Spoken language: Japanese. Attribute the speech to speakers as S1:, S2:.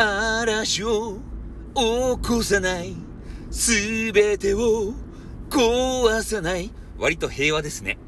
S1: 嵐を起こさない。すべてを壊さない。割と平和ですね。